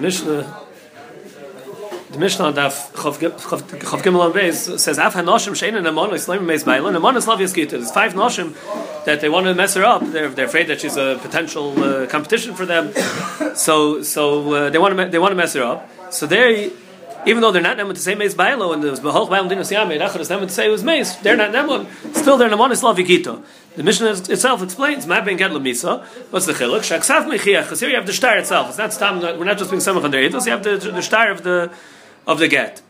Mishnah, the Mishnah on Daf Chav Gimel on Beis says Af Hanoshim Shein and Amon Islam Meis Bailan Amon is Gita. There's five Noshim that they want to mess her up. They're, they're afraid that she's a potential uh, competition for them. So so uh, they want to they want to mess her up. So they even though they're not nemun to say meis bailo and there's beholch bailo dinos yame rachar is nemun to say it was meis, they're not nemun. Still, they're nemun is lavikito. The Mishnah itself explains ma ben lemisa. What's the chiluk? Shaksav mechiach. Because here you have the star itself. It's not stam. We're not just being samach on the edus. You have the the star of the of the get.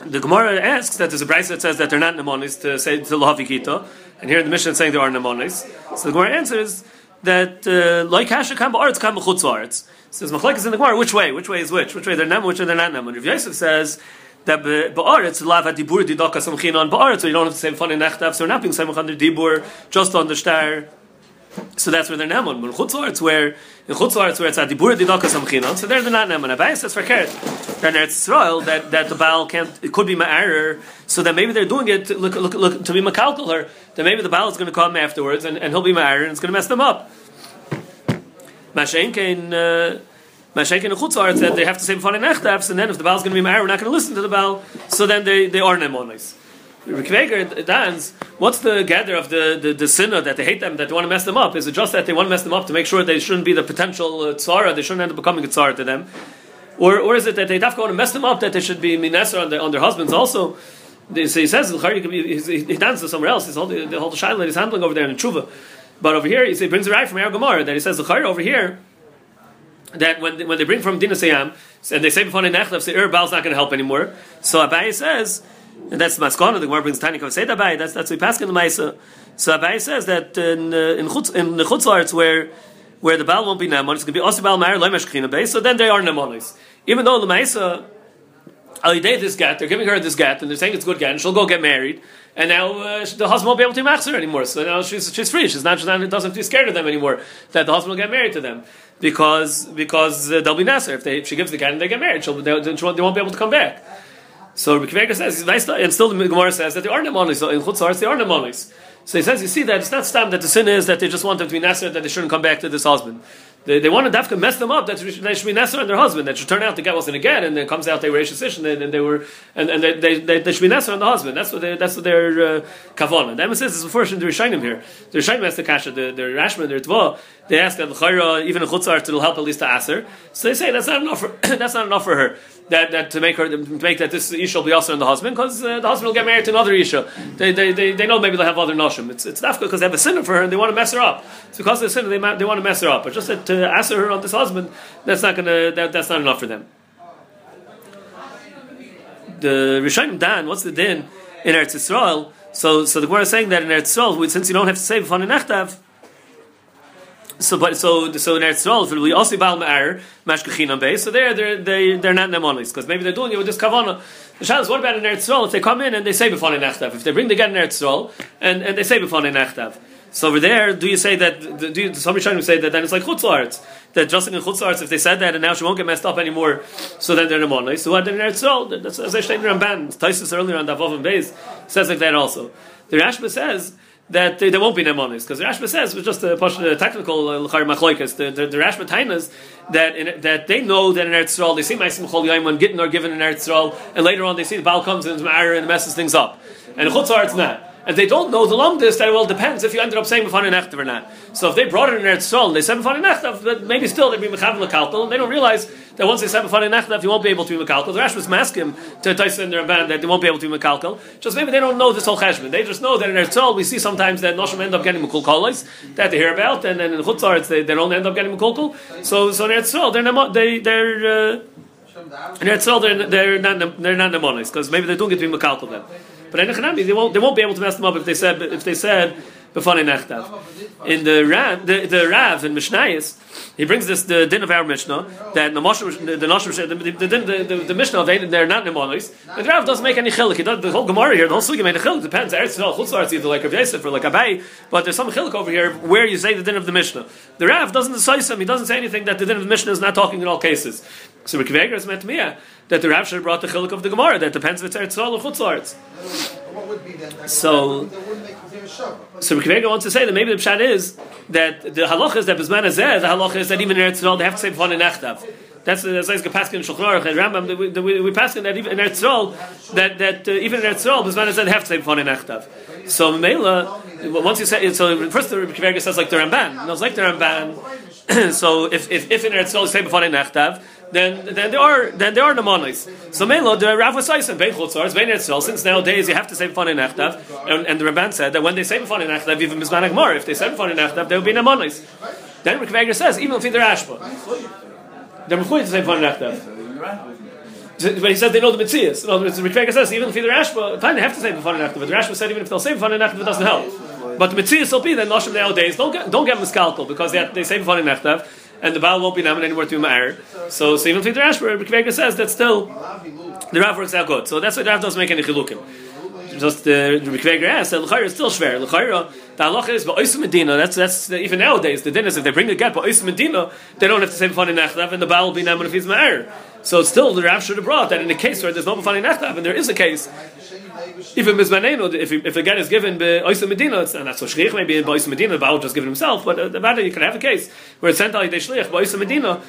The Gemara asks that there's a brayse that says that they're not nemonis to say to lavikito, and here the mission is saying they are nemonis. So the Gemara answers that uh, like hasha kam ba'aretz kam b'chutz la'aretz. Says machlekes in the Gemara. Which way? Which way is which? Which way they're nem? Which way they're not nem? Rav Yosef says that ba'aretz lav hadibur didaka samchin on ba'aretz, so you don't have to say funny nechtav. So we're not being samach under dibur, just on the star. So that's where they're nemun. But in chutzlaretz, where in chutzlaretz where it's adibur didaka samchinon, so there they're not nemun. Abayis says for keret. Then it's Israel that that the baal can't. It could be ma'arer. So that maybe they're doing it to, look, look, look, to be makalkular. That maybe the baal is going to come afterwards and, and he'll be ma'arer and it's going to mess them up. Mashenkein. Uh, Mashenkein and Chutzar that they have to say before nechtavs, and then if the Baal is going to be married, we're not going to listen to the Baal, so then they, they are nemonis. Rikveger dance, what's the gather of the, the, the sinner that they hate them, that they want to mess them up? Is it just that they want to mess them up to make sure they shouldn't be the potential uh, tzara, they shouldn't end up becoming a tzara to them? Or, or is it that they have to want to mess them up, that they should be minesser on their, on their husbands also? So he says, he, he dances somewhere else, he's holding the whole shaila he's handling over there in the Tshuva. But over here, he brings a right from Gemara that he says, over here, that when, when they bring from Dinasayam, and they say before in Nechlev, say, Ur Baal's not going to help anymore. So Abaye says, and that's the Maskana, the Gemara brings Tani Say Abaye, that's, that's we pass in the Maisa. So Abaye says that in, uh, in, Chutz, in the Chutzlarts, where, where the Baal won't be Namon, it's going to be also Baal Meir, Lemesh Kchina so then they are Namonis. Even though the Maisa, Alidei this get, they're giving her this get, and they're saying it's good get, and she'll go get married, and now uh, the husband won't be able to match her anymore. So now she's, she's free. She's not, not doesn't have to be scared of them anymore. That the husband will get married to them because because uh, they'll be nasser if they if she gives the get and they get married. She'll, they, they, won't be able to come back. So Rikvega says and still the Gemara says that they are nemonis. So in Chutzars they are nemonis. So he says you see that it's not stam that the sin is that they just want them to be nasser that they shouldn't come back to this husband. They, they want to dafka mess them up that they should be Nesser and their husband. That should turn out the guy wasn't a get, and then it comes out they were Ashish, and, and they were and, and they, they, they, they should be Nesser and the husband. That's what they, that's what their uh, kavana. The emphasis is before the Rishayim here. The Rishayim has the kasha, the, the Rashman, the Tva. They ask that the even a chutzar it'll help at least to aser. So they say that's not enough. For, that's not enough for her that, that to make her to make that this isha will be also in the husband because uh, the husband will get married to another isha. They, they, they, they know maybe they'll have other noshim. It's it's not because they have a sinner for her and they want to mess her up. It's because of the sinner they, they want to mess her up. But just that to answer her on this husband, that's not gonna that, that's not enough for them. The Rishayim Dan, what's the din in Eretz Yisrael? So so the Gemara is saying that in Eretz Yisrael, since you don't have to say b'fani nechtav so, but so so in Eretz Yisraal, it will be also bal me'ar mashkachinam base. So there, they're they they're not nemonis because maybe they're doing it with this kavana. The shalas, what about in Eretz Yisraal? If they come in and they say b'fanei nechtav, if they bring the get in Eretz Yisraal and and they say b'fanei nechtav. So over there, do you say that? Do you, trying to say that then it's like chutzlarts that just in chutzlarts if they said that and now she won't get messed up anymore, so then they're nemonis. So what then Eretz Yisrael? That's as I stated in Ramban. Taisus earlier on Davov and Beis says like that also. The Rashba says that they won't be nemonis because the Rashba says was just a, technical uh, machloikas. The, the, the Rashba tainas that in, that they know that in Eretz Yisrael they see Ma'asim Chol Yom when Gittin are given in Eretz Yisrael, and later on they see the Baal comes in and messes things up, and Chutzar it's not and they don't know the lumdis, that well depends if you ended up saying Mefani Nechtav or not. So if they brought it in Eretz Yisrael and they said Mefani Nechtav, but maybe still they'd be Mechav Lekaltel, and they don't realize that once they said Mefani Nechtav, you won't be able to be Mekalkel. The Rash was masking to Taisa in their band that they won't be able to be Mekalkel. Just maybe they don't know this whole Cheshbon. They just know that in Eretz Yisrael we see sometimes that Noshim end up getting Mekul Kolis, that they hear about, and then in Chutzar they, they don't end up getting Mekul So, so in Eretz they're, they, they're, uh, in Eretz they're, they're not, they're not Nemonis, because maybe they're doing it to be Mekalkel then. But they won't, they won't be able to mess them up if they said, if they said. In the Rav, the, the Rav in Mishnayis, he brings this the din of our Mishnah that the Moshe, the the, the, the, the, the, Mishnah they they're not nemonis. The Rav doesn't make any chilik. The whole Gemara here, the whole sugi made a chilik. Depends. Eretz Yisrael, Chutzlar, either like Rav Yosef or like Abai. But there's some chilik over here where you say the din of the Mishnah. The Rav doesn't decide some. He doesn't say anything that the din of the Mishnah is not talking in all cases. So Rikveger is meant to me that the Rav brought the chilik of the Gemara that depends if it's Eretz or Chutzlar. So. So Rikvega wants to say that maybe the pshat is that the halacha is that bisman the halacha is that even in Eretz Yisrael they have to say b'fani nechtav. That's that's like Paskin Shulchan and Rambam. We, we, we pass in that even in Eretz that that uh, even in Eretz Yisrael, Bisman said have to say b'fanei nechtav. So Mela, once you say so, first the Rebbe says like the Ramban. And I was like the Ramban. so if if if in Eretz you say b'fanei nechtav then then there are then there are nemanis. So Melo the Rav was saying bein chutzars bein etzol. Since nowadays you have to say b'fanei nechtav, and, and the Ramban said that when they say b'fanei nechtav, even mizman more, if they say b'fanei nechtav, there will be nemanis. Then Rikvager says even if they're ashba, they're mechuy to say b'fanei nechtav. But he says they know the mitzias. Other words, the says even if they're ashba, they have to say b'fanei nechtav. But the Rashba said even if they'll say b'fanei nechtav, it doesn't help. But mitzias will be that noshim nowadays don't get don't get miskalkal because they, they say b'fanei nechtav and the Baal won't be named anymore to be Ma'er. So, so even if the Rashba, Kvega says that still the Rav works out good. So that's why the Rav doesn't make any chilukim. Just the uh, Kvega asks that L'chayra is still schwer. L'chayra, the halacha is Ba'osim Medina. That's that's even nowadays the din is if they bring the get Ba'osim Medina, they don't have to say B'fani Nechtav, and the Baal will be named if he's Ma'er. So still the Rav should have brought that in a case where there's no B'fani Nechtav, and there is a case even if, if the get is given by Oysa Medina, it's not so shriach, maybe by Oysa Medina, the Baal just given himself, but uh, the matter you can have a case where it's sent out the shliach by Oysa Medina,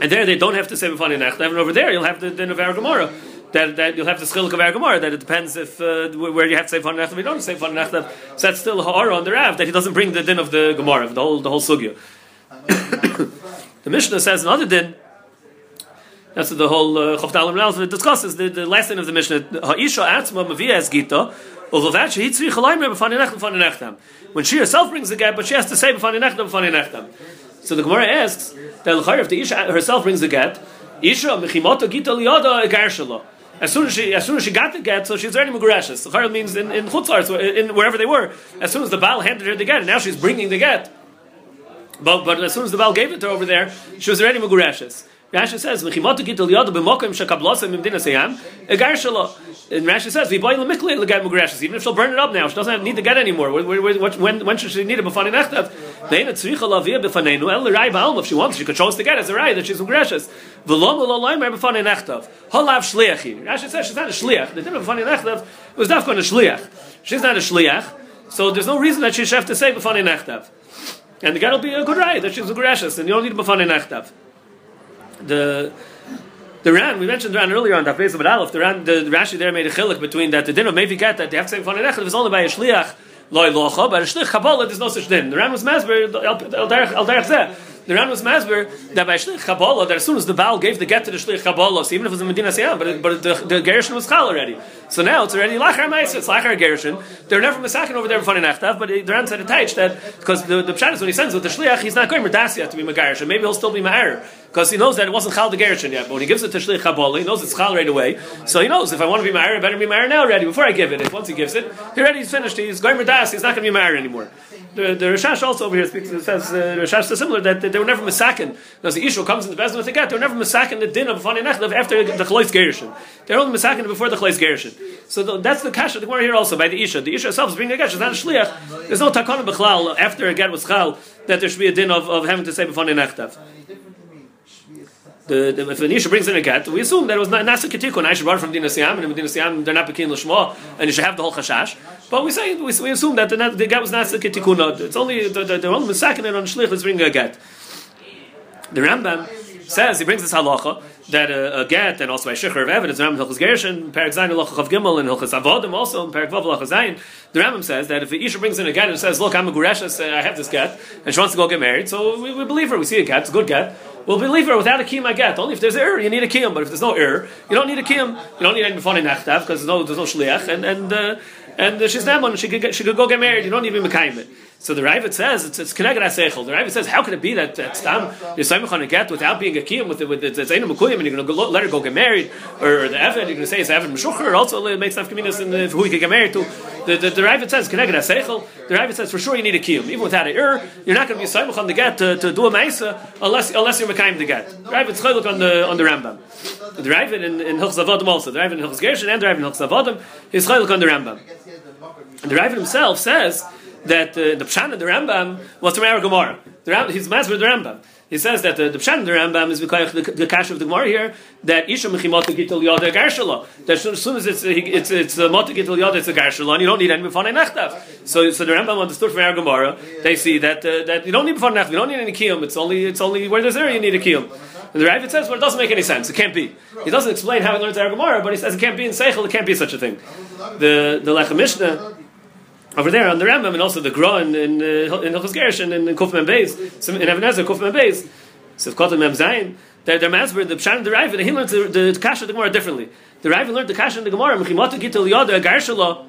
and there they don't have to say B'fani Nechtav, and over there you'll have the din of Gemara. That, that you'll have the schiluk of Gemara, that it depends if uh, where you have to say B'fani Nechtav, you don't say B'fani Nechtav, so that's still ha'ara on the Rav, that he doesn't bring the din of the Gemara, the whole, the whole sugya. the Mishnah says another din, that's the whole uh, Chavdalim uh, discusses the, the lesson of the Mishnah. Ha'isha atzma mavia gita. When she herself brings the get, but she has to say So the Gemara asks that if the Isha herself brings the get, Isha mechimoto gita liyada garshala. As soon as she, as soon as she got the get, so she's already mugrashes. Chayil means in in chutzars, in wherever they were. As soon as the Baal handed her the get, now she's bringing the get. But, but as soon as the Baal gave it to her over there, she was already mugrashes. Rashi says, "Mechimotu gitul yadu b'mokim shekablosim imdina seyam egar shalo." And Rashi says, "We buy the mikli mugrashes." Even if she'll burn it up now, she doesn't need to get anymore. When, when, should she need it? B'fani nechtav. It's tzricha lavia b'fanenu el l'ray ba'alm. If she wants, she could us to get as a ray that she's mugrashes. V'lom l'lolayim er b'fani nechtav. Halav shliachi. Rashi says she's not a shliach. The din of b'fani nechtav was dafka a shliach. She's not a shliach, so there's no reason that she should have to say b'fani nechtav. And the guy will be a good ray that she's mugrashes, and you don't need b'fani nechtav the the Ran, we mentioned the Ran earlier on Daf but Aleph, the Ran, the, the Rashi there made a chilik between that the din of get that they have to say nechad, it was only by a shliach loy locha, but a shlich kabbalah there's no such din. The Ran was masber al derech the Ran was masber that by Shlich Kabbalah, that as soon as the Baal gave the get to the Shlich Kabbalah, so even if it was in Medina Siyam, but, but the, the was Chal already. So now it's already Lachar Maisa, it's Lachar Gershon. They're never Masakin over there in of Nechtav, but the Ran said attached that, because the, the Pshat is when he sends with the shliach, he's not going Merdasiyah to be Megarshon. Maybe he'll still be Ma'er because he knows that it wasn't Chal the Gershon yet. But when he gives it to Shlich Kabbalah, he knows it's Chal right away. So he knows if I want to be married, I better be married now already before I give it. If once he gives it, he already he's finished. He's going das. He's not going to be married anymore. The, the Rashash also over here speaks. Says uh, the Rashash is similar that, that they were never misakin. Because the issue comes in the Bezin with the get, they were never misakin the din of Fani Nechlev after the Chlois Gershon. They're only misakin before the Chlois Gershon. So the, that's the kasha. The Gemara here also by the Isha. The Isha itself is bringing a get. She's not a shliach. There's no takana b'chlal after a get was chal that there should be a din of, of having to say b'fani nechtav the, the, if an Isha brings in a get, we assume that it was Nasa Ketikun. I should run from Dina Siam, and in Dina Siam they're not Pekin Lashma, and you should have the whole Chashash. But we say, we, we assume that the, the get was Nasa Ketikun. It's only, the, the, the only second and on Shlich, let's bring a get. The Rambam says, he brings this halacha, that a, a get, and also a shikhr of evidence, Rambam Hilchas Gershon, Perak Zayin, of Gimel, and Hilchas Avodim also, Perak Vav Zayin, the Rambam says that if the Isha brings in a get and says, look, I'm a Gureshes, I have this get, and she wants to go get married, so we, we believe her, we see a get, it's a good get, We'll believe her without a kiyum I get. Only if there's error, you need a kiyum. But if there's no error, you don't need a kiyum. You don't need any b'fani nachtav because there's no there's no shliach. And and uh, and uh, she's neman. She could get, she could go get married. You don't need to be mekayim so the Ravid says it's it's connected asechel. The Ravid says how could it be that that stam you're saying on a get without being a kiyum with it with it's zayin mekuyim and you're going to let her go get married or, or the evad you're going to say it's evad meshucher also it makes nafkaminas in who you can get married to. The the, the Ravid says connected asechel. The Ravid says for sure you need a kiyum even without a ur you're not going to be saying on the get to, to do a ma'isa unless unless you're mekayim the get. The Ravid's chaylik on the on the Rambam. The Ravid in in Hilchos Avodim also the Ravid in Hilchos Gershon and the Ravid in Hilchos Avodim is chaylik on the Rambam. The Ravid himself says that uh, the Pshan the Rambam was from Mara Gemara. The Ram, he's master the Rambam. He says that the, the Pshan the Rambam is because the, the cash of the Gemara here that Isha Mechimot Gitel Yoda Garshala. That as soon as it's it's it's the Mot Gitel Yoda, it's a Garshala, and you don't need any B'fanei Nechtav. So so the Rambam understood from Mara Gemara. They see that uh, that you don't need B'fanei Nechtav. You don't need any Kiyum. It's only it's only where there's there you need a Kiyum. And the Ravid says, well, it doesn't make any sense. It can't be. He doesn't explain how he learns our Gemara, but he says it can't be in Seichel. It can't be such a thing. The the Lechem Mishnah over there on the Rambam and also the Gra in in, uh, in Hilchos Gersh and in Kufman Beis, in Even HaEzer Kufman Beis, says Kotel Mem Zayin. They're, they're the Pshat and the Ravid. He learns the, the Kasha of the Gemara differently. The Ravid learned the Kasha of the Gemara. Mechimata Gitel Yoda Garshala.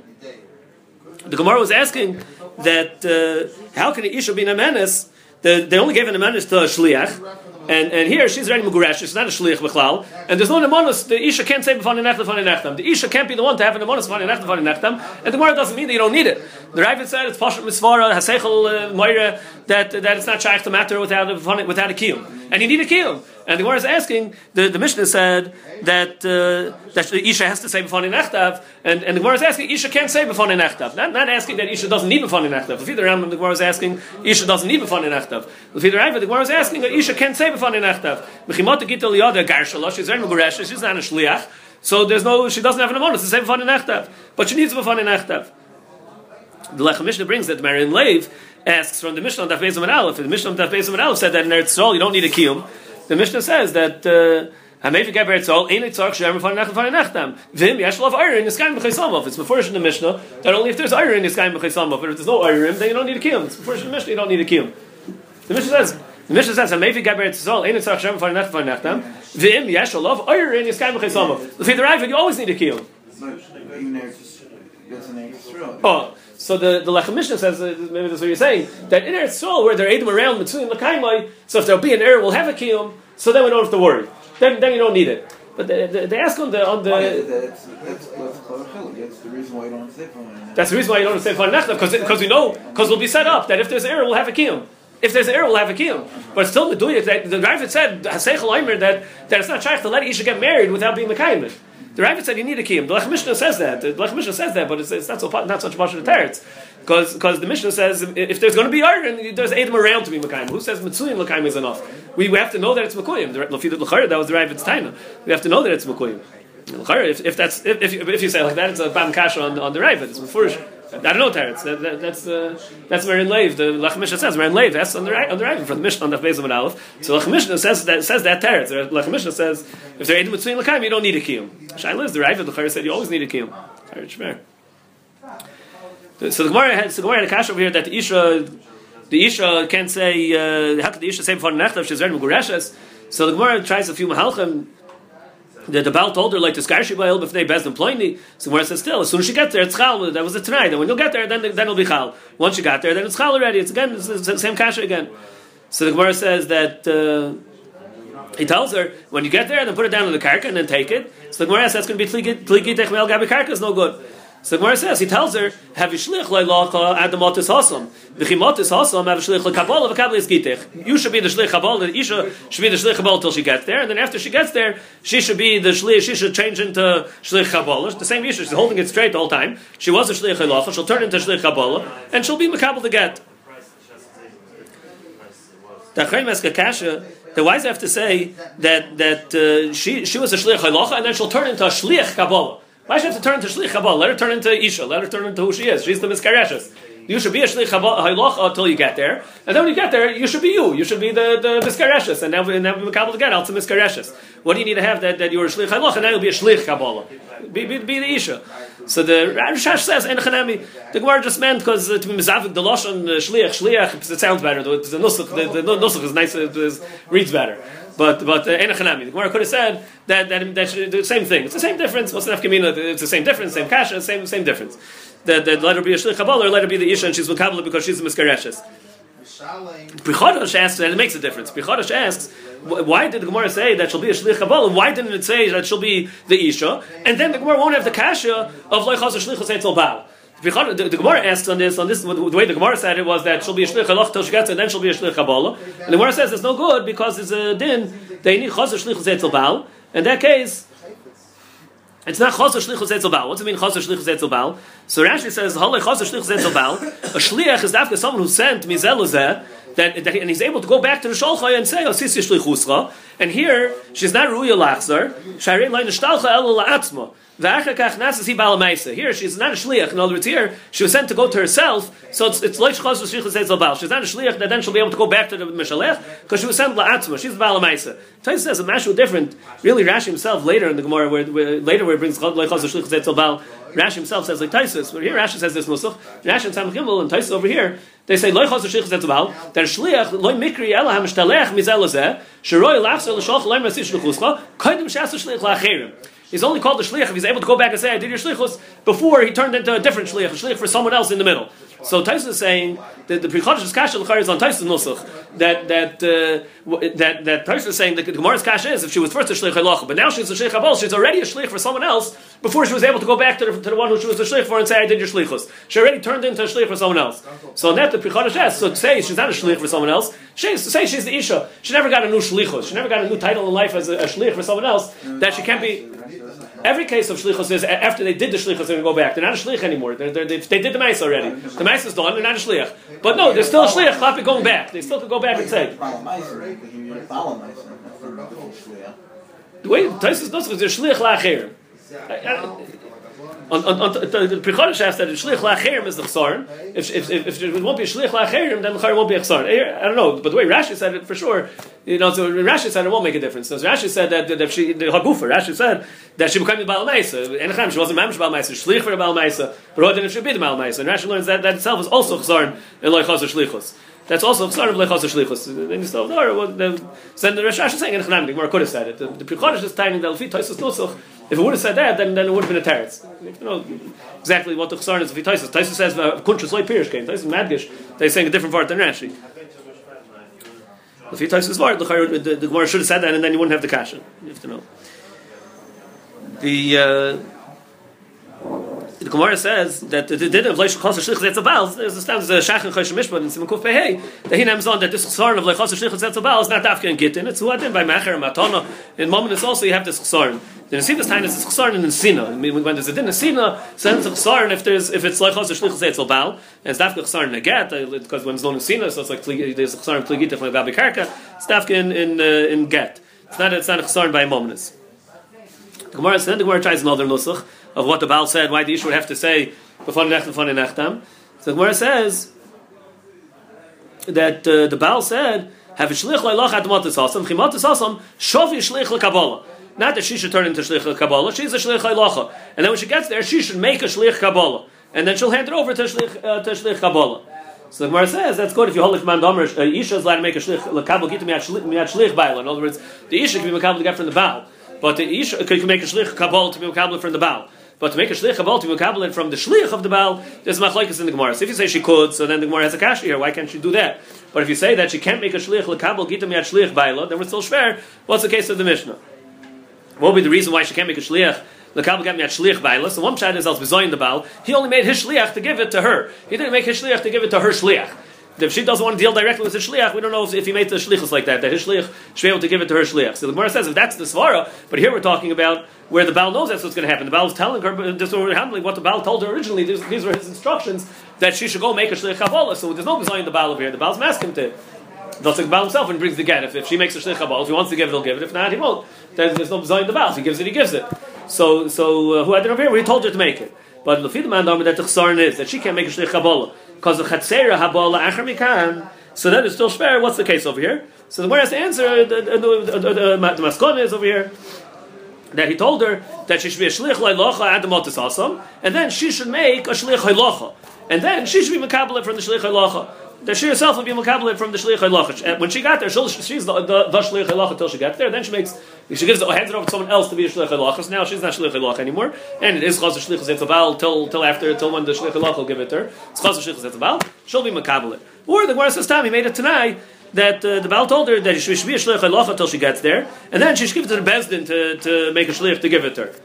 The Gemara was asking that uh, how can an Isha be an Amenes? The, they only gave an Amenes to a Shliach. And, and here she's already Muguresh, she's not a Shliach Bechlal. And there's no Nemonis, the Isha can't say B'fani Nechtam, B'fani Nechtam. The Isha can't be the one to have a Nemonis, B'fani Nechtam, B'fani Nechtam. And the Gemara doesn't mean that you don't need it. The Ravid said it's Pashat Misvara, Hasechel uh, Moira, that, that it's not Shaykh to matter without a, without a Kiyum. And you need a Kiyum. And the Gemara is asking, the, the Mishnah said that uh, that Isha has to say B'fani Nechtav, and, and the Gemara is asking, Isha can't say B'fani Nechtav. Not, not asking that Isha doesn't need B'fani Nechtav. Lefi the Rambam, the Gemara is asking, Isha doesn't need B'fani Nechtav. Lefi the Rambam, the Gemara is asking, Isha can't say B'fani Nechtav. Mechimot Gitel Yoda Garshalosh, she's very Muguresh, she's not a Shliach, so there's no, she doesn't have an amonis to say B'fani Nechtav. But she needs B'fani Nechtav. The Lechem Mishnah brings that Marion Lev asks from the Mishnah on Daf Bezim and Aleph. The Mishnah on Daf Bezim and Aleph said that in Eretz Yisrael you don't need a kiyum. The Mishnah says that uh. It's before in the Mishnah that only if there's iron is kain b'chaysamov. But if there's no iron, then you don't need a kiyum. It's before in the Mishnah you don't need a kiyum. The Mishnah says. The Mishnah says, "Hamevi Geber Etzol ain't tzarch shem fun nach fun nachtam. Vim yesh iron is kain b'chaysamov. The the Ravid, you always need a kiyum. Oh. So the the Lechem Mishnah says uh, maybe that's what you're saying that in Eretz Yisrael where they're edim around between Lakaimai, so if there'll be an error, we'll have a kiyum. So then we don't have to worry. Then then you don't need it. But they, they, they ask on the on the. that's, that's, that's, the reason why you don't say from That's the reason why you don't say from because because we know because we'll be set up that if there's error, we'll have a kiyum. If there's error, we'll have a kiyum. But still, the that the Ravid said that that it's not shaykh to let Isha get married without being mekayim. The Ravid said you need a kiyum. The Lech Mishnah says that. The Lech Mishnah says that, but it's, it's not so not such much of the teretz. Because because the Mishnah says if there's going to be iron, there's Adam around to be Mekayim. Who says Mitzuyin Mekayim is enough? We, we have to know that it's Mekayim. That was the Ravid's Taina. We have to know that it's Mekayim. If, if that's if, if, if you say like that, it's a bam kasha on, on the Ravid. It's Mefurish. I don't know Teretz. That, that, that's uh, that's where in Lev the Lech Mishnah says where in Lev that's on the right on the right from the Mishnah on the base of an Aleph. So Lech Mishnah says that says that Teretz. Lech Mishnah says if they're eating between Lekayim, you don't need a kiyum. Shai lives the Ravid. The Chayr said you always need a kiyum. So the Gemara had so the Gemara had a kasha over here that the Isha the Isha can't say uh, how could the Isha say before Nechtav she's very Mugureshes. So the Gemara tries a few mahalchim the, the Baal told her like the Baal before they best employ So where it says still, as soon as she gets there, it's chal. That was it tonight. And when you'll get there, then then it'll be chal. Once you got there, then it's chal already. It's again it's the same kasha again. So the Gemara says that uh, he tells her when you get there, then put it down on the karka and then take it. So the Gemara says that's going to be tligi techmel gabi karka is no good. So the Gemara says, he tells her, have you shlich at the motis hasam. V'chimotis hasam have a shlich lekabbalah v'kabbalah gitich. You should be the shlich kabbalah, the isha should be the shlich kabbalah till she gets there, and then after she gets there, she should be the shlich, she should change into shlich kabbalah. The same isha, she's holding it straight all time. She was a shlich leilacha, she'll turn into shlich kabbalah, and she'll be makabel to get. The wise have to say that that uh, she she was a shlich halacha and then she'll turn into a shlich kabbalah. Why should have to turn to Shlich Chabal? Let her turn into Isha. Let her turn into who she is. She's the Miskareshes. You should be a Shlich Halacha until you get there. And then when you get there, you should be you. You should be the, the Miskareshes. And then we Kabbalah again, also Miskareshes. What do you need to have that, that you're a Shlich Halacha and then you'll be a Shlich Kabbalah? Be, be, be the Isha. So the Rashash says, "En chanemi." The Gemara just meant because uh, to be mizavik the lashon uh, shliach shliach it sounds better. The, the nusach the, the nusach is nice. It, it reads better. But but uh, the Gemara could have said that that, that should, the same thing. It's the same difference. What's the? It's the same difference, same kasha, same same difference. That that let her be a shlich or let her be the isha and she's makabla because she's a miskareshes. Prichodosh asks, and it makes a difference. Prichodosh asks, why did the Gemara say that she'll be a shlich kabbalah? Why didn't it say that she'll be the isha? And then the Gemara won't have the kasha of leichas or shlichus etzel baal. The, the Gemara asks on this, on this, the way the Gemara said it was that she'll be a shlich halach till she gets and then she'll be a shlich kabbalah. And the Gemara says it's no good because it's a din. They need chazar shlichus etzel baal. In that case, it's not chazar shlichus etzel baal. What's it mean chazar shlichus etzel? So Rashi says halach chazar shlichus etzel. A shliach is after someone who sent mizeluzeh that, that and he's able to go back to the Sholchai and say, "Oh, sisi shlichuscha." And here she's not ruya lachzar. Here, she's not a shliach. In other words, here she was sent to go to herself, so it's it's like shchaz v'shlichus says Baal. She's not a shliach that then she'll be able to go back to the mishalech because she was sent la'atzma. She's Baal Maisa. Tais says a mashu different. Really, Rashi himself later in the Gemara, where, where later where it brings like chaz v'shlichus says Baal. Rashi himself says like Taisus, but here Rashi says this nusach. Rashi and Samach Gimel and Taisus over here they say loy chos shlich zet zval der shliach loy mikri ela ham shtalech mizel ze shroy lachsel shloch loy masish shluchuscha kaidem shas shlich lacherim He's only called the shliach if he's able to go back and say, I did your shlichus before he turned into a different shliach, a shliach for someone else in the middle. So Tyson is saying that the Prichodesh Kasha is on Tyson Nusach. That that uh, that that Tyson is saying that the Gemara's Kasha is if she was first a shliach Halacha, but now she's a Shlich Habal, she's already a Shlich for someone else before she was able to go back to the, to the one who she was a Shlich for and say, I did your Shlichus. She already turned into a Shlich for someone else. So that the Prichodesh has, so say she's not a Shlich for someone else, to say she's the Isha, she never got a new Shlichus, she never got a new title in life as a, a Shlich for someone else, that she can't be Every case of shlichus is after they did the shlichus, they're going to go back. They're not a shlich anymore. They're, they're, they they did the mice already. The mice is done. They're not a shlich. But no, they're still a shlich. Clapping going back. They still could go back and say. The way Taisus knows is they're shlich lacher on, on, on the, the, the Prichodesh says that shlich lacherim is the chsaron. If, if, if, if it won't be shlich lacherim, then the chsaron won't be a chsaron. Eh, I don't know, but the way Rashi said it for sure, you know, so Rashi said it won't make a difference. So Rashi said that, that if she, the Hagufa, Rashi said that she became the Baal Maisa. Enechem, she wasn't Mamish Baal Maisa, shlich for a Baal Maisa, then if she be the Baal Maisa. And Rashi learns that that itself is also chsaron in Loichas Shlichus. That's also of lechas shlichus. Then you still have the the Rashi saying in Chanam. The Gemara could have said it. The, the Prichodesh is tying the Alfi Toisus Nusach. If it would have said that, then, then it would have been a teretz. You know exactly what the chsaron is of Toisus. Toisus says kuntrus loy pirish came. Toisus madgish. They're saying a different part than Rashi. If Toisus word, the, the Gemara should have said that, and then you wouldn't have the kasha. You have to know. The uh, the Gemara says that the din of leish chos shlich zetz abal there's a stand there's a shach and chosh mishpat in simon hey that he names on that this chsaron of leish chos shlich zetz abal is not dafka gittin it's what by macher and matana in moment it's also you have this chsaron the Nesinas time is chsaron in Sina. I mean, when there's a din in Sina, sends a chsaron if there's if it's like chos shlich zetz abal and it's dafka chsaron negat because when it's known in Sina so it's like there's a pligita from gabi karka it's dafka in in uh, in get it's not it's not a chsaron by moment. The Gemara said the Gemara tries another nusach of what the Baal said, why the issue would have to say before the before nechtam. So the Gemara says that uh, the Baal said, "Have a shlich leilach at matas asam, chimatas asam, shovi shlich lekabbalah." Not that she should turn into shlich lekabbalah; she's a shlich leilacha, and then when she gets there, she should make a shlich kabbalah, and then she'll hand it over to shlich uh, to shlich kabbalah. So the Gemara says that's good if you hold it from Domer. Uh, Isha is allowed to make a shlich lekabbalah git miyat shlich baila. In other words, the Isha can be makabel to get from the Baal, but the Isha can make a shlich kabbalah to be makabel from the Baal. But to make a shlich habal to mekabel from the shlich of the Baal, there's machlekes in the Gemara. So if you say she could, so then the Gemara has a kash here. Why can't she do that? But if you say that she can't make a shlich lekabel gitam yat shlich baila, then we're still shver. What's the case of the Mishnah? What would be the reason why she can't make a shliach? The Kabbal Lekabel gitam yat shlich baila. So one pshat is als bezoin the Baal. He only made his shliach to give it to her. He didn't make his shliach to give it to her shliach if she doesn't want to deal directly with the shliach, we don't know if, if he made the shlichus like that. That his shliach should be able to give it to her shliach. So the Gemara says if that's the svara, but here we're talking about where the Baal knows that's what's going to happen. The Baal is telling her, this is handling what the Baal told her originally. These, these were his instructions that she should go make a shliach kabbalah. So there's no design the Baal over here. The Baal's masking to. That's like the Baal himself and brings the get. If, if she makes a shliach kabbalah, if he wants to give it, he'll give it. If not, he won't. There's, there's no design the Baal. He gives it, he gives it. So, so uh, who had it over here? He told her to make it. But the man that the is that she can't make a shliach kabbalah because the chatzera habala acher mikan. So then it's still shver. What's the case over here? So the Gemara has to answer. The, the, the, the, the, the maskon is over here that he told her that she should be a shlich loilocha at the and then she should make a shlich loilocha, and then she should be makabelit from the shlich loilocha. That she herself would be makabelit from the shlich loilocha. When she got there, she's the, the, the shlich loilocha until she gets there. Then she makes she gives hands it over to someone else to be a shlich loilocha. So now she's not shlich loilocha anymore, and it is chaz shlich zetzabal till till after till when the shlich loilocha will give it to her. It's chaz shlich zetzabal. She'll be makabelit. Or the Gemara says, "Tam, he made it tonight." that uh, the Baal told her that she should be a shlich halacha until she gets there, and then she should give it to the bezdin to, to make a shlich to give it to her.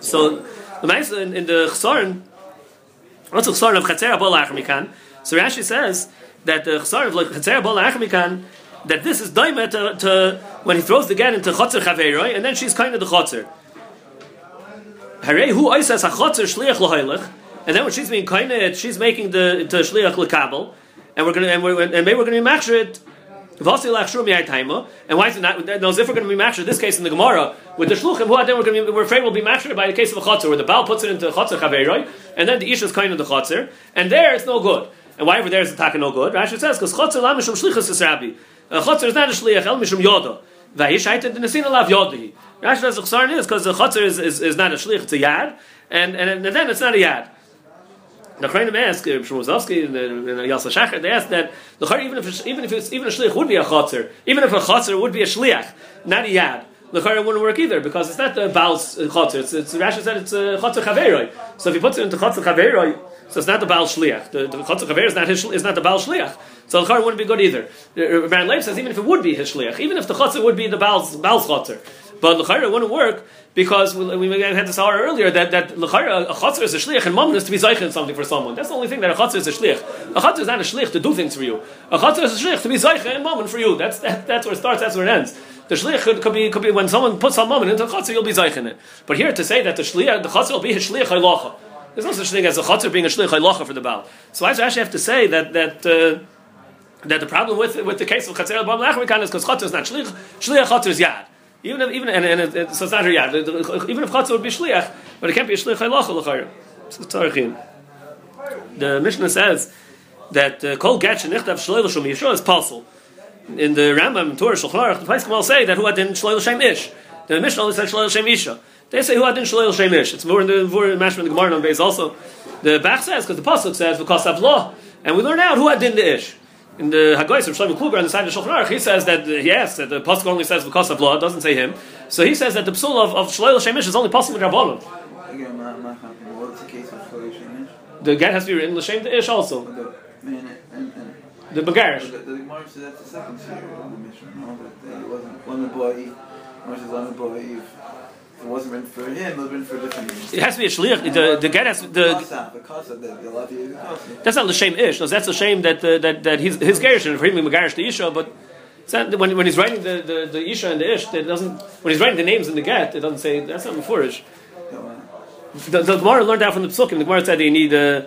So the in, in the Chsaron, what's the Chsaron of Chatzer Abol Achmikan? So Rashi says that the Chsaron of Achmikan that this is daima to, to, when he throws the get into Chatzer Chaveiroi, and then she's kind of the Chatzer. Harei hu oisas ha Chatzer shliach lahoilech, and then when she's being kind of, she's making the to shliach lekabel. and we're to and, we're, and maybe we're to be machshir and why is it not? No, if we're going to be in this case in the Gemara with the shluchim, who then we're going to be, we're afraid we'll be matched by the case of a chotzer, where the Baal puts it into chotzer chaveroi, and then the ish is kind of the chotzer, and there it's no good. And why over there is the taka no good? Rashi says because chotzer la mishum shlichus is rabbi. A chotzer is not a shliach el mishum yoda. Vayish haited the lav yodi. Rashi says the chsarn is because the chotzer is, is, is not a shlich, it's a yad, and, and, and then it's not a yad. The Chayim ask, uh, Shmuzovsky and, and Yasa Shachar, they ask that the even if even if it's, even a shliach would be a chotzer, even if a chotzer would be a shliach, not a yad, the Chayim wouldn't work either because it's not the Baal's chotzer. It's, it's Rashi said it's a chotzer chaveroi. So if he puts it into chotzer chaveroi, so it's not the Baal shliach. The, the chotzer chaver is not his, is not the Baal shliach. So the Chayim wouldn't be good either. Uh, Baron Leib says even if it would be his shliach, even if the chotzer would be the Baal's Baal's chotzer. But l'chayra wouldn't work because we, we had this hour earlier that that l'chayra a chatzar is a shliach and mammon is to be zeichen something for someone. That's the only thing that a chatzar is a shliach. A chatzar is not a shliach to do things for you. A chatzar is a shliach to be zeichen and mammon for you. That's that, that's where it starts. That's where it ends. The shliach could, could, be, could be when someone puts some mammon into a chatzar, you'll be zeichen it. But here to say that the shliach, the chatzar will be his shliach halacha. There's no such thing as a chatzar being a shliach halacha for the Baal. So I actually have to say that that. Uh, that the problem with with the case of Chatzar al-Bam Lachmikan is because Chatzar is not Shliach, Shliach Chatzar is Yad. Even if, even and, and it, it, so it's not her yad. Even if chatzah would be shliach, but it can't be a shliach halacha l'chayr. The Mishnah says that uh, kol get shenichtav shloil shem yishua is possible. In the Rambam Torah Shulchan Aruch, the Paiskim all say that who hadin shloil shem ish. The Mishnah only says shloil shem isha. They say who hadin shloil shem ish. It's more in the more in the Gemara on base also. The Bach says because the pasuk says because of law, and we learn out who hadin the ish in the Hagoyis of Shlomo Kluger on the side of Shulchan Aruch, he says that uh, yes, that the pasuk only says because of law, it doesn't say him. So he says that the psul of, of Shloil Shemish is only possible with Rabbanon. Again, not, not happening. What's the case of Shloil Shemish? The get has to be written l'shem the ish also. The man and, and the bagarish. the, the Gemara says that's the second seer of the. No, that it wasn't Lamed Boa'i. Gemara says Lamed Boa'i. If it wasn't written for him, it was written for different. It has to be a shliach. The the get has the. The the the. That's not l'shem ish. No, that's a shame that uh, that that his his gerushin for him megarish the isha, but. Not, when, when he's writing the, the, the Isha and the Ish, it doesn't. When he's writing the names in the Get, it doesn't say that's not Mefurish. The, the Gemara learned that from the Psukim. The Gemara said that you need uh,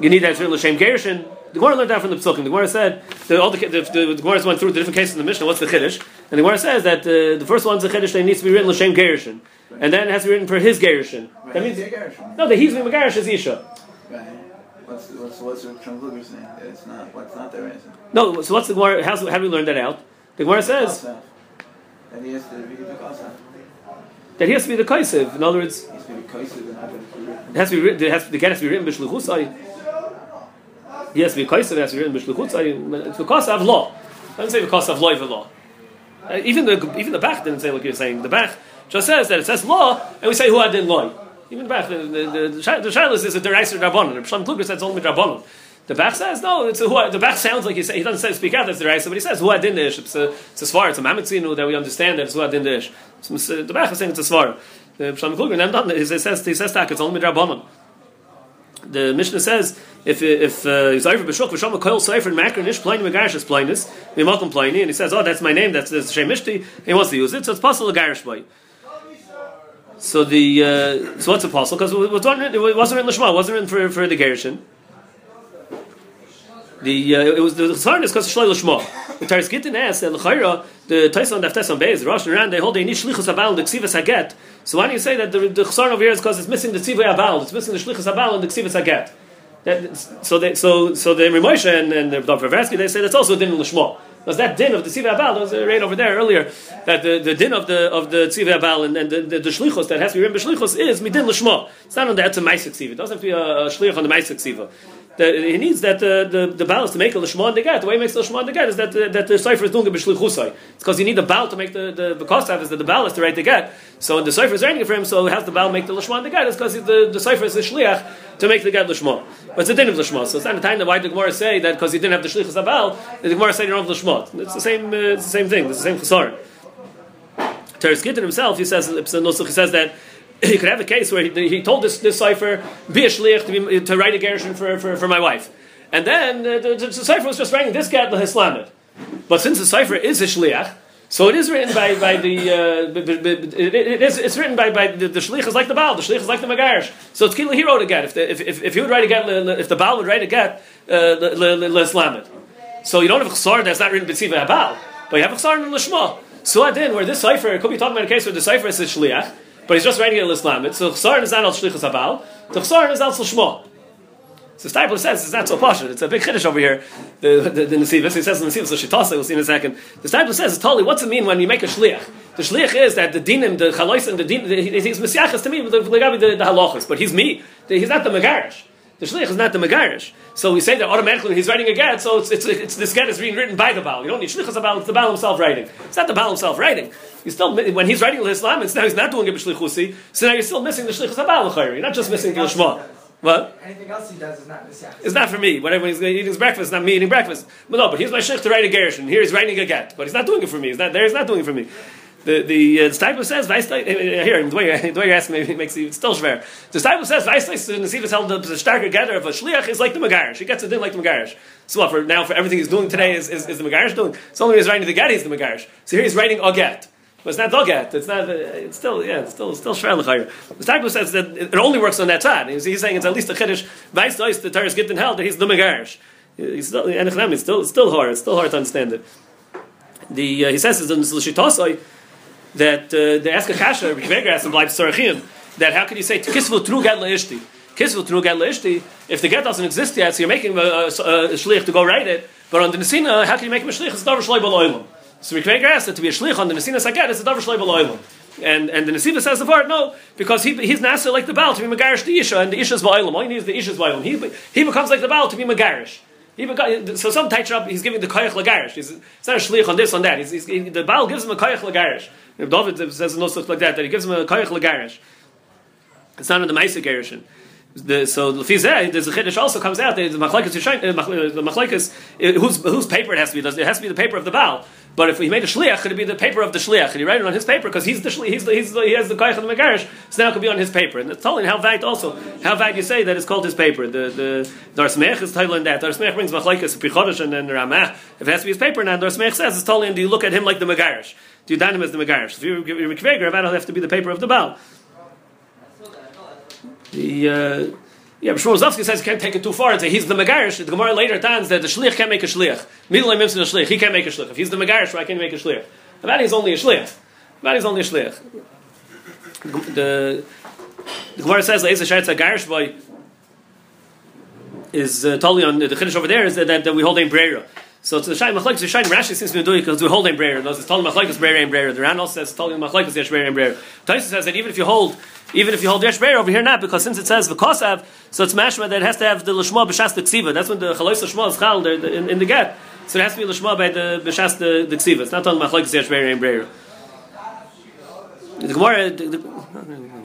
you need that l'shem gerushin. The Gemara learned that from the Psukim. The Gemara said the, all the, the, the, the Gemara went through the different cases in the Mishnah. What's the Chiddush? And the Gemara says that uh, the first one's the Chiddush that needs to be written l'shem gerushin, and then it has to be written for his gerushin. That means no, that he's being megarish is Isha. Right. What's what's what's the saying? It's not. What's not their answer? No, so what's the Gemara? How, do we learn that out? The Gemara says That he has to be the kasa. that he has to be the kaisiv. In other words, He has to be kasa it has to be written. It has, the get has to be written b'shluchusai. He has to be kaisiv. It has to be written b'shluchusai. It's because of law. I don't say because of law law. Uh, even the even the Bach didn't say like you're saying. The Bach just says that it says law, and we say who had in law. Even the Bach, the the, the, the is a dericer rabbanon. The Pshalom Kluger says only rabbanon. The Bach says no. It's a, who, the Bach sounds like he say, he doesn't say speak out as the dericer, but he says who had in ish. It's a it's a svar. It's a mamitzinu that we understand that it's who had in ish. So, the Bach is saying it's a svar. The Pshalom Kluger done. He says he says that it's only rabbanon. The Mishnah says if if Zayfer B'Shuk V'Shom Koil Sefer and Makar Nish Pliny Megarish is Plynus Mimalkum Pliny and he says oh that's my name that's the Shem Mishti he wants to use it so it's possible Garish by. So the uh, so what's a possible because it, it wasn't written Lishma it wasn't written for for the Gerishin. The uh, it was the Tzarn is because Shloi Lishma. The Taris Gittin asks that L'chayra the Taisan Daftes on Beis Rosh and Ran they hold they need Shlichus Abal the Ksivas Haget. So why do you say that the the Tzarn over here is because it's missing the Tzivay Abal it's missing the Shlichus Abal and the Ksivas Haget. That, so they, so so the Ramosha and, and the Dr. Versky they say that's also a din l'shma. Because that din of the Tzivah Abal was uh, right over there earlier. That the, the din of the of the Tzivah Abal and, and the, the, the shlichus that has to be written b'shlichus is midin l'shma. It's not on the Etzem Maisik Tzivah. It doesn't have to be a, a shlich on the Maisik Tzivah. The, he needs that the the, the is to make a l'shma and the get. The way he makes the l'shma and the get is that the, that the cipher is doing it b'shlichusai. It's because you need the Baal to make the the because of is that the Baal is to write the get. So the cipher is writing it for him, so has the Baal make the l'shma and the get. It's because the the cipher is the shliach to make the get l'shma. But it's a din of l'shma. So it's not the time that why the Gemara say that because he didn't have the shlichus abal, the Gemara say you don't have l'shma. It's the same. Uh, it's the same thing. It's the same chasar. Teres himself, he says, he says that he could have a case where he, he told this, this cipher, be a shliach, to, be, to write a gershon for, for, for my wife. And then uh, the, the, cipher was just writing this gat l'hislamet. But since the cipher is a shliach, So it is written by, by the uh, b- b- b- it, it is it's written by, by the, the shlich is like the Baal, the shlich is like the Megarish. So it's Kilo he wrote a get. If, the, if, if, if he would write a get, if the Baal would write a get, uh, le- le- le- leslamet. So you don't have a chsar that's not written b'tziva baal but you have a chsar in the lishma. So adin where this cipher could be talking about a case where the cipher is a shliach, but he's just writing it leslamet. So chsar is not al shlichus habal, the chsar is al shma. So Steipler says it's not so posh. It's a big chiddush over here. The the, the Nesivus, he says in Nesivus, so Shitasa, we'll see in a second. The Steipler says it's totally. What's it mean when you make a shliach? The shliach is that the dinim, the chalois, and the din, the, he- he's mesiachas to me, the the, the, the but he's me. He's not the megarish. The shliach is not the megarish. So we say that automatically he's writing a get, so it's, it's, it's this get is being written by the Baal. You don't need shlichas about it's the Baal himself writing. It's not the Baal himself writing. He's still when he's writing Islam, it's now he's not doing it b'shlichusi. So now you're still missing the shlichus habal You're not just missing the lishma. What? Anything else he does is not Messiah. It's not for me. Whatever he's eating his breakfast, not me eating breakfast. But no, but here's my sheikh to write a gershon. Here he's writing a get, but he's not doing it for me. He's not there. He's not doing it for me. The the uh, Stipe says Weiss- uh, here the way you- the way you ask me makes it still schwer. The Stipe says in the Sivas held the, starker gather of a shliach is like the Megarish. He gets it in like the Megarish. So what for now for everything he's doing today is, is, is the Megarish doing. It's only when he's writing the get he's the Megarish. So here he's writing a get. But it's not doget. It's not. Uh, it's still. Yeah. It's still. Still shver l'chayr. The Stagler says that it only works on that side. He's, he's saying it's at least a chiddush. Vice the Torah is given hell that he's the megarish. He's still. And it's still. It's still hard. It's still hard to understand it. The uh, he says in L'shitosai that uh, ask a kasha. Rikveger asked him that how can you say kisvu tru get leishti? Kisvu tru get leishti. If the get doesn't exist yet, so you're making a, a, a shlich to go write it. But on the Nesina, how can you make a shlich? It's davar shloi b'loilam. So Rikveger asked that to be a shlich on the Nesina saget, it's a davar b'loilam. And and the Nesiva says the part no because he he's nasa like the Baal to be megarish the Isha and the Isha's ba'olam. All he needs is the Isha's ba'olam. He he becomes like the Baal to be megarish. So some up he's giving the koyach lagarish. He's, it's not a shlich on this on that. He's, he's, he, the Baal gives him a koyach lagarish. David says no stuff like that, that he gives him a koyach lagarish. It's not in the Maisa Gerishin. The, so the Fizeh, there's a chiddush also comes out. The machlekes uh, uh, uh, whose whose paper it has to be. It has to be the paper of the Baal. But if he made a shliach, could it be the paper of the shliach? And he write it on his paper because he's the shli- he's the, he's the, he has the koyach of the megarish. So now it could be on his paper. And it's telling how vague also how you say that it's called his paper. The the Dar Smech is telling that Dar Smech brings machlekes Prichodesh and then Ramah. If it has to be his paper, now Dar Smech says it's telling. Do you look at him like the megarish? Do you dine him as the megarish? If you're Rikveger, that'll have to be the paper of the Baal. The uh, yeah, but Shmuel Rozovsky says can't take it too far and say he's the Megarish. The Gemara later turns that the Shlich can't make a Shlich. Middle and Mimson a Shlich, he can't make a Shlich. If he's the Megarish, why can't he make a Shlich? Avadi is only a Shlich. Avadi is only a Shlich. The, the Gemara says Leisa Shaitz Garish boy is uh, totally on the Chiddush over there is that, that, that we hold in Brera. So to the Shai Machlekes, the Shai Rashi seems to be doing because we hold in Brera. Those it's totally Machlekes Brera and Brera. The also says totally Machlekes Yesh Brera and Brera. Taisa says that even if you hold even if you hold Yesh over here not because since it says V'kosav, so it's mashma that it has to have the Lashma B'shas the Ksiva. That's when the Chalois Lashma is chal in, in the get. So it has to be Lashma by the B'shas the, Ksiva. It's not on Machlekes Yesh Brera and Brera. The Gemara. The, the,